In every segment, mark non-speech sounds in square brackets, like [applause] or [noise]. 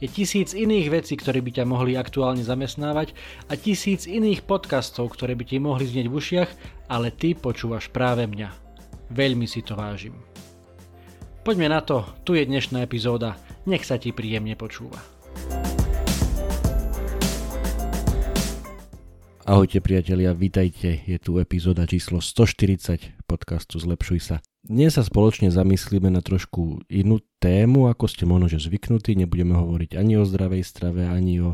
Je tisíc iných vecí, ktoré by ťa mohli aktuálne zamestnávať a tisíc iných podcastov, ktoré by ti mohli znieť v ušiach, ale ty počúvaš práve mňa. Veľmi si to vážim. Poďme na to, tu je dnešná epizóda, nech sa ti príjemne počúva. Ahojte priatelia, vítajte, je tu epizóda číslo 140 podcastu Zlepšuj sa. Dnes sa spoločne zamyslíme na trošku inú tému, ako ste možno že zvyknutí. Nebudeme hovoriť ani o zdravej strave, ani o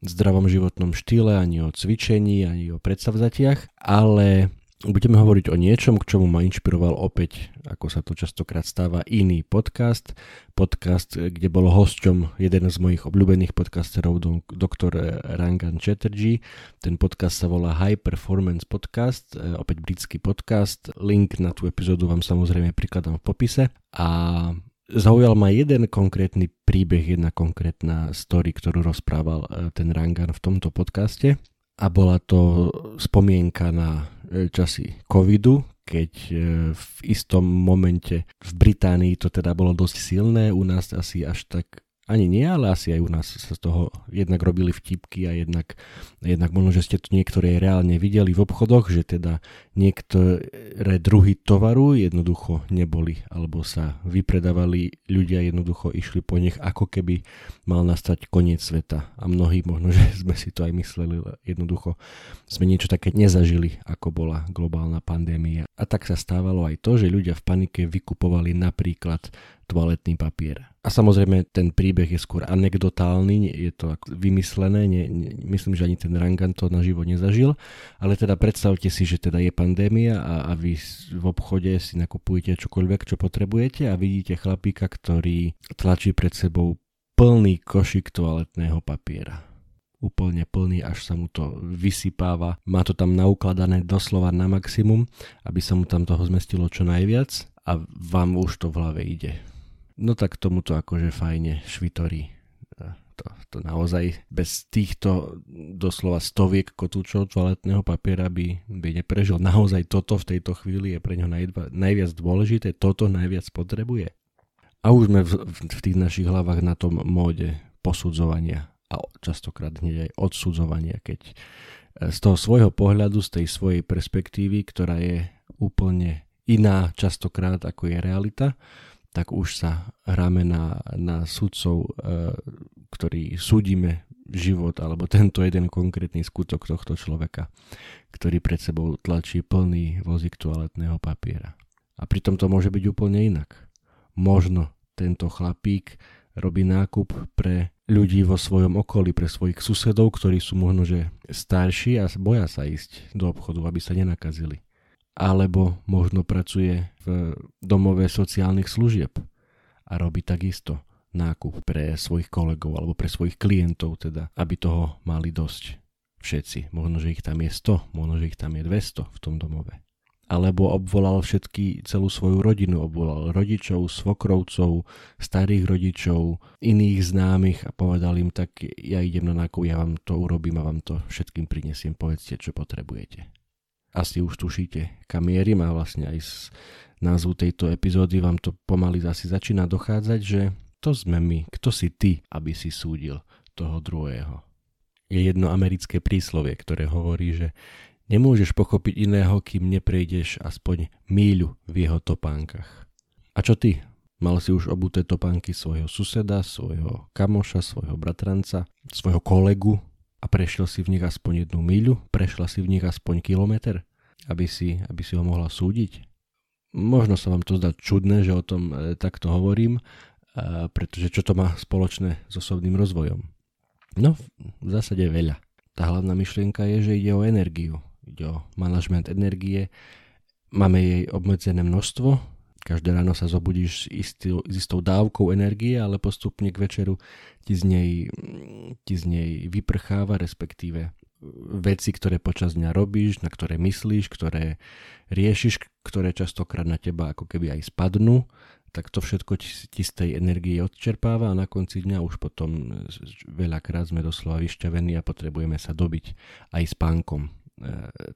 zdravom životnom štýle, ani o cvičení, ani o predstavzatiach, ale Budeme hovoriť o niečom, k čomu ma inšpiroval opäť, ako sa to častokrát stáva, iný podcast. Podcast, kde bol hosťom jeden z mojich obľúbených podcasterov, doktor Rangan Chatterjee. Ten podcast sa volá High Performance Podcast, e, opäť britský podcast. Link na tú epizódu vám samozrejme prikladám v popise. A zaujal ma jeden konkrétny príbeh, jedna konkrétna story, ktorú rozprával e, ten Rangan v tomto podcaste. A bola to spomienka na E, časy covidu, keď e, v istom momente v Británii to teda bolo dosť silné, u nás asi až tak ani nie, ale asi aj u nás sa z toho jednak robili vtipky a jednak, jednak možno, že ste to niektoré reálne videli v obchodoch, že teda niektoré druhy tovaru jednoducho neboli, alebo sa vypredávali, ľudia jednoducho išli po nich, ako keby mal nastať koniec sveta. A mnohí možno, že [laughs] sme si to aj mysleli, jednoducho sme niečo také nezažili, ako bola globálna pandémia. A tak sa stávalo aj to, že ľudia v panike vykupovali napríklad toaletný papier. A samozrejme ten príbeh je skôr anekdotálny, je to vymyslené, nie, nie, myslím, že ani ten Rangan to naživo nezažil, ale teda predstavte si, že teda je pandémia a, a vy v obchode si nakupujete čokoľvek, čo potrebujete a vidíte chlapíka, ktorý tlačí pred sebou plný košík toaletného papiera úplne plný, až sa mu to vysypáva. Má to tam naukladané doslova na maximum, aby sa mu tam toho zmestilo čo najviac a vám už to v hlave ide. No tak tomuto akože fajne švitorí. To, to naozaj bez týchto doslova stoviek kotúčov toaletného papiera by, by neprežil. Naozaj toto v tejto chvíli je pre ňo najva, najviac dôležité, toto najviac potrebuje. A už sme v, v, v tých našich hlavách na tom móde posudzovania a častokrát hneď aj odsudzovania, keď e, z toho svojho pohľadu, z tej svojej perspektívy, ktorá je úplne iná častokrát ako je realita, tak už sa hráme na, na sudcov, e, ktorí súdime život alebo tento jeden konkrétny skutok tohto človeka, ktorý pred sebou tlačí plný vozík toaletného papiera. A pritom to môže byť úplne inak. Možno tento chlapík robí nákup pre ľudí vo svojom okolí, pre svojich susedov, ktorí sú možno že starší a boja sa ísť do obchodu, aby sa nenakazili alebo možno pracuje v domove sociálnych služieb a robí takisto nákup pre svojich kolegov alebo pre svojich klientov, teda, aby toho mali dosť. Všetci. Možno, že ich tam je 100, možno, že ich tam je 200 v tom domove. Alebo obvolal všetky, celú svoju rodinu, obvolal rodičov, svokrovcov, starých rodičov, iných známych a povedal im, tak ja idem na nákup, ja vám to urobím a vám to všetkým prinesiem, povedzte, čo potrebujete asi už tušíte, kam mierim a vlastne aj z názvu tejto epizódy vám to pomaly asi začína dochádzať, že to sme my, kto si ty, aby si súdil toho druhého. Je jedno americké príslovie, ktoré hovorí, že nemôžeš pochopiť iného, kým neprejdeš aspoň míľu v jeho topánkach. A čo ty? Mal si už obuté topánky svojho suseda, svojho kamoša, svojho bratranca, svojho kolegu, a prešiel si v nich aspoň jednu míľu, prešla si v nich aspoň kilometr, aby si, aby si ho mohla súdiť. Možno sa vám to zdá čudné, že o tom e, takto hovorím, e, pretože čo to má spoločné s osobným rozvojom? No, v zásade veľa. Tá hlavná myšlienka je, že ide o energiu, ide o manažment energie, máme jej obmedzené množstvo, Každé ráno sa zobudíš s, istou, dávkou energie, ale postupne k večeru ti z nej, ti z nej vyprcháva, respektíve veci, ktoré počas dňa robíš, na ktoré myslíš, ktoré riešiš, ktoré častokrát na teba ako keby aj spadnú, tak to všetko ti z tej energie odčerpáva a na konci dňa už potom veľakrát sme doslova vyšťavení a potrebujeme sa dobiť aj spánkom e,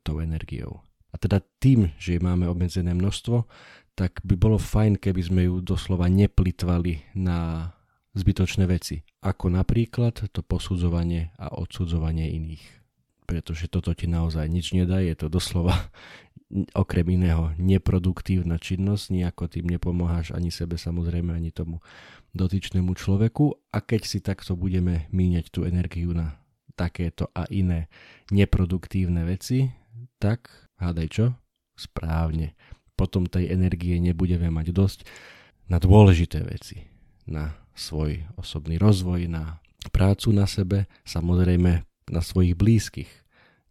tou energiou. A teda tým, že máme obmedzené množstvo, tak by bolo fajn, keby sme ju doslova neplitvali na zbytočné veci, ako napríklad to posudzovanie a odsudzovanie iných. Pretože toto ti naozaj nič nedá, je to doslova [laughs] okrem iného neproduktívna činnosť, nejako tým nepomáhaš ani sebe samozrejme, ani tomu dotyčnému človeku a keď si takto budeme míňať tú energiu na takéto a iné neproduktívne veci, tak hádaj čo? Správne. Potom tej energie nebudeme mať dosť na dôležité veci. Na svoj osobný rozvoj, na prácu na sebe, samozrejme na svojich blízkych,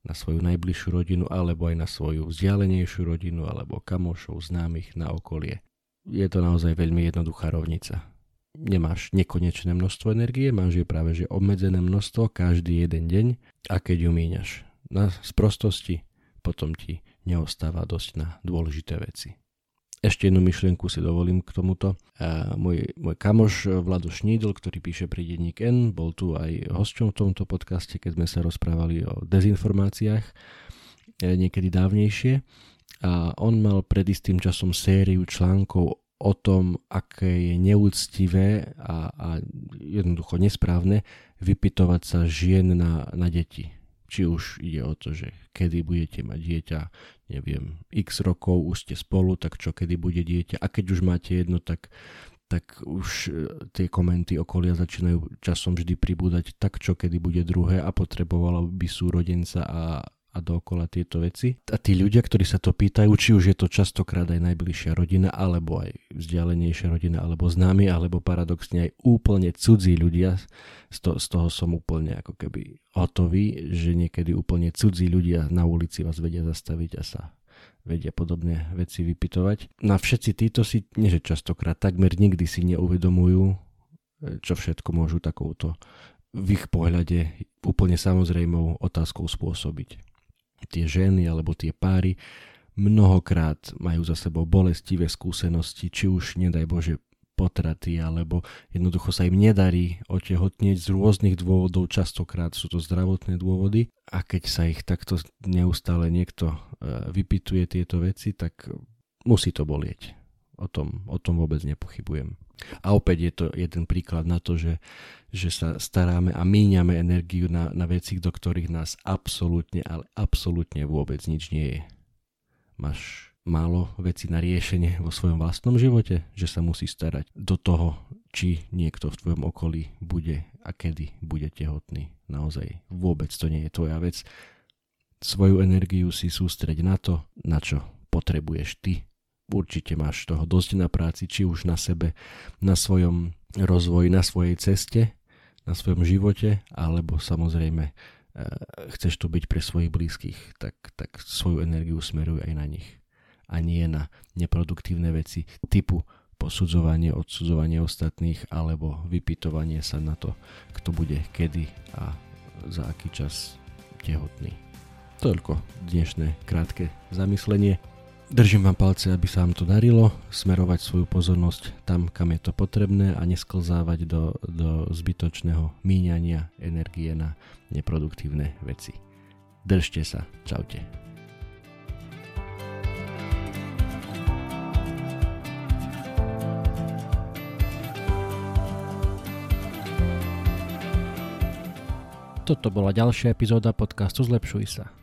na svoju najbližšiu rodinu alebo aj na svoju vzdialenejšiu rodinu alebo kamošov, známych na okolie. Je to naozaj veľmi jednoduchá rovnica. Nemáš nekonečné množstvo energie, máš je práve že obmedzené množstvo každý jeden deň a keď ju míňaš na sprostosti, potom ti neostáva dosť na dôležité veci. Ešte jednu myšlienku si dovolím k tomuto. A môj, môj kamoš Vlado Šnídl, ktorý píše pri denník N, bol tu aj hosťom v tomto podcaste, keď sme sa rozprávali o dezinformáciách e, niekedy dávnejšie. A on mal pred istým časom sériu článkov o tom, aké je neúctivé a, a jednoducho nesprávne vypitovať sa žien na, na deti či už ide o to, že kedy budete mať dieťa, neviem, x rokov, už ste spolu, tak čo, kedy bude dieťa. A keď už máte jedno, tak, tak už e, tie komenty okolia začínajú časom vždy pribúdať, tak čo, kedy bude druhé a potrebovalo by súrodenca a a dookola tieto veci. A tí ľudia, ktorí sa to pýtajú, či už je to častokrát aj najbližšia rodina, alebo aj vzdialenejšia rodina, alebo známi, alebo paradoxne aj úplne cudzí ľudia, z, to, z toho som úplne ako keby hotový, že niekedy úplne cudzí ľudia na ulici vás vedia zastaviť a sa vedia podobné veci vypitovať. No a všetci títo si, nie že častokrát, takmer nikdy si neuvedomujú, čo všetko môžu takouto v ich pohľade úplne samozrejmou otázkou spôsobiť tie ženy alebo tie páry mnohokrát majú za sebou bolestivé skúsenosti, či už nedaj Bože potraty, alebo jednoducho sa im nedarí otehotnieť z rôznych dôvodov, častokrát sú to zdravotné dôvody a keď sa ich takto neustále niekto e, vypituje tieto veci, tak musí to bolieť. O tom, o tom vôbec nepochybujem. A opäť je to jeden príklad na to, že, že sa staráme a míňame energiu na, na veci, do ktorých nás absolútne, ale absolútne vôbec nič nie je. Máš málo veci na riešenie vo svojom vlastnom živote, že sa musí starať do toho, či niekto v tvojom okolí bude a kedy bude tehotný. Naozaj vôbec to nie je tvoja vec. Svoju energiu si sústreď na to, na čo potrebuješ ty určite máš toho dosť na práci, či už na sebe, na svojom rozvoji, na svojej ceste, na svojom živote, alebo samozrejme e, chceš tu byť pre svojich blízkych, tak, tak svoju energiu smeruj aj na nich. A nie na neproduktívne veci typu posudzovanie, odsudzovanie ostatných alebo vypytovanie sa na to, kto bude kedy a za aký čas tehotný. Toľko dnešné krátke zamyslenie. Držím vám palce, aby sa vám to darilo, smerovať svoju pozornosť tam, kam je to potrebné a nesklzávať do, do zbytočného míňania energie na neproduktívne veci. Držte sa, čaute. Toto bola ďalšia epizóda podcastu Zlepšuj sa.